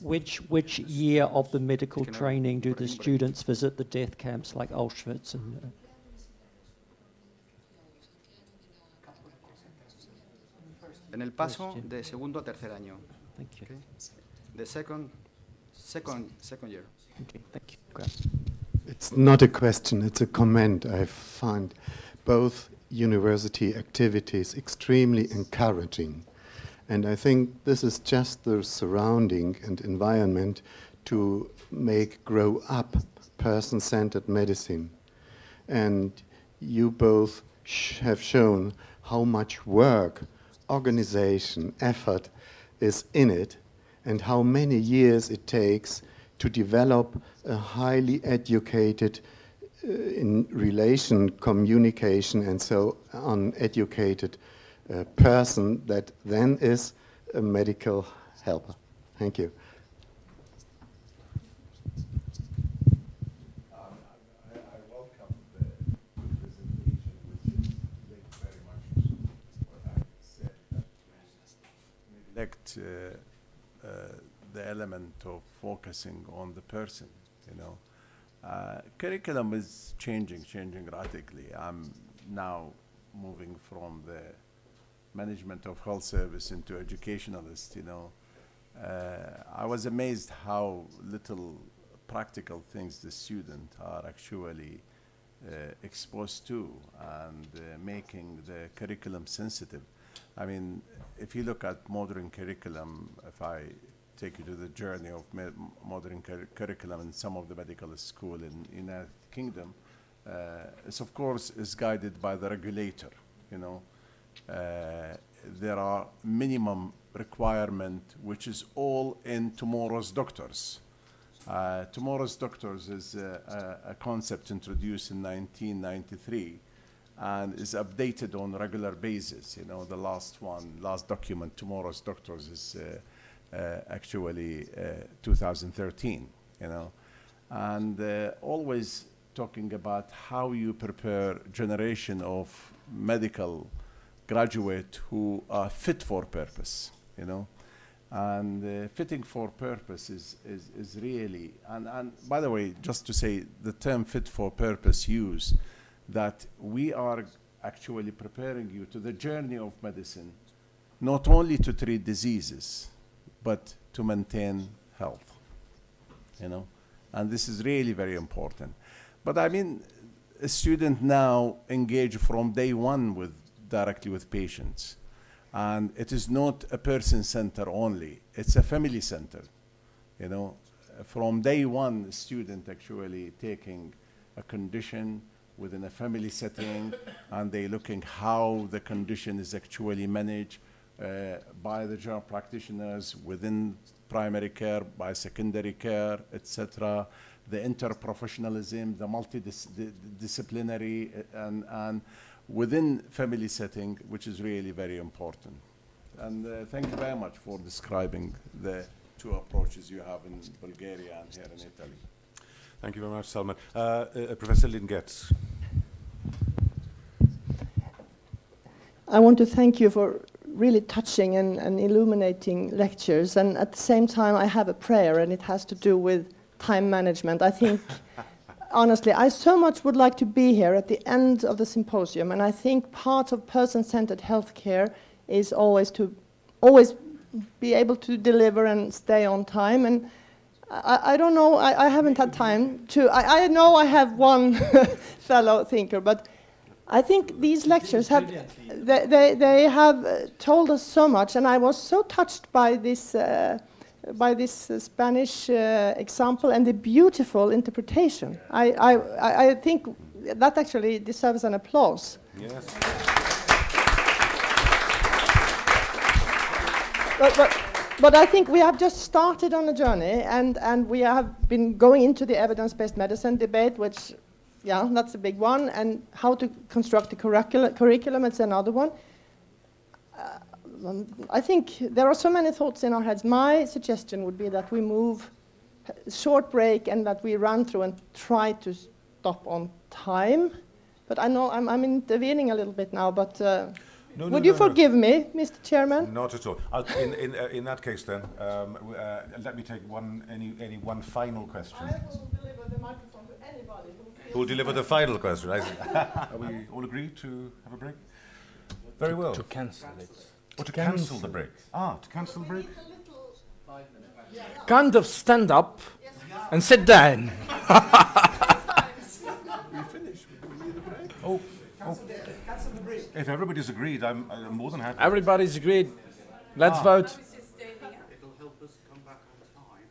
Which, which year of the medical training do the students visit the death camps like Auschwitz and... Uh, En el paso de segundo a tercer año. Thank you. Okay. The second, second, second year. Okay, thank you. Great. It's not a question, it's a comment. I find both university activities extremely encouraging. And I think this is just the surrounding and environment to make grow up person centered medicine. And you both sh have shown how much work, organization, effort is in it, and how many years it takes to develop a highly educated uh, in relation, communication, and so on, educated uh, person that then is a medical helper. Thank you. neglect uh, uh, the element of focusing on the person, you know. Uh, curriculum is changing, changing radically. I'm now moving from the management of health service into educationalist, you know. Uh, I was amazed how little practical things the student are actually uh, exposed to and uh, making the curriculum sensitive. I mean, if you look at modern curriculum, if I take you to the journey of modern cur curriculum in some of the medical school in United Kingdom, uh, it's of course is guided by the regulator. You know, there are minimum requirement which is all in tomorrow's doctors. Uh, tomorrow's doctors is a, a, a concept introduced in 1993 and is updated on a regular basis. You know, the last one, last document, Tomorrow's Doctors, is uh, uh, actually uh, 2013, you know. And uh, always talking about how you prepare generation of medical graduate who are fit for purpose, you know. And uh, fitting for purpose is, is, is really, and, and by the way, just to say, the term fit for purpose use that we are actually preparing you to the journey of medicine, not only to treat diseases, but to maintain health. You know, and this is really very important. But I mean, a student now engage from day one with directly with patients, and it is not a person center only; it's a family center. You know, from day one, student actually taking a condition within a family setting, and they're looking how the condition is actually managed uh, by the general practitioners within primary care, by secondary care, etc. The interprofessionalism, the multidisciplinary, uh, and, and within family setting, which is really very important. And uh, thank you very much for describing the two approaches you have in Bulgaria and here in Italy. Thank you very much, Salman. Uh, uh, Professor Linn Getz. I want to thank you for really touching and, and, illuminating lectures. And at the same time, I have a prayer, and it has to do with time management. I think, honestly, I so much would like to be here at the end of the symposium. And I think part of person centered healthcare is always to always be able to deliver and stay on time. And I, I don't know, I, I, haven't had time to. I, I know I have one fellow thinker, but I think these lectures have they, they, they, have told us so much, and I was so touched by this uh, by this uh, Spanish uh, example and the beautiful interpretation. I, I, I think that actually deserves an applause. Yes. but, but but I think we have just started on a journey, and, and we have been going into the evidence-based medicine debate, which, yeah, that's a big one, and how to construct the curricula curriculum, it's another one. Uh, I think there are so many thoughts in our heads. My suggestion would be that we move short break and that we run through and try to stop on time. But I know I'm, I'm intervening a little bit now, but... Uh, No, no, Would you no, no. forgive me, Mr. Chairman? Not at all. I'll, in, in, uh, in that case, then, um, uh, let me take one, any, any one final question. will deliver the microphone to anybody who Who'll deliver the final question? I see. Are we all agreed to have a break? Very well. To cancel it. Or to cancel the break. Ah, to cancel the break? Kind of stand up and sit down. Oh, oh. If everybody's agreed, I'm, I'm more than happy. Everybody's agreed. Let's Ah. vote.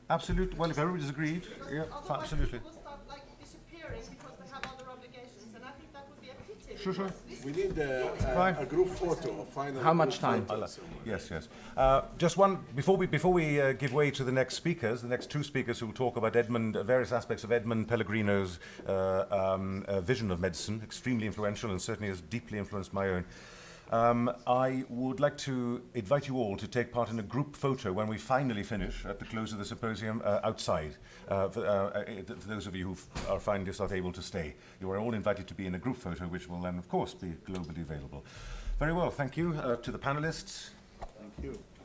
Absolutely. Well, if everybody's agreed, yeah, absolutely. will start like disappearing because they have other obligations, and I think that would be. Sure, sure. We need a, a, a group photo, a final. How much time? photo. Yes, yes. Uh, just one before we before we uh, give way to the next speakers, the next two speakers who will talk about Edmund, uh, various aspects of Edmund Pellegrino's uh, um, uh, vision of medicine, extremely influential and certainly has deeply influenced my own. Um, I would like to invite you all to take part in a group photo when we finally finish at the close of the symposium uh, outside. Uh, for, uh, uh, for those of you who are find yourself able to stay, you are all invited to be in a group photo, which will then, of course, be globally available. Very well, thank you uh, to the panelists. Thank you.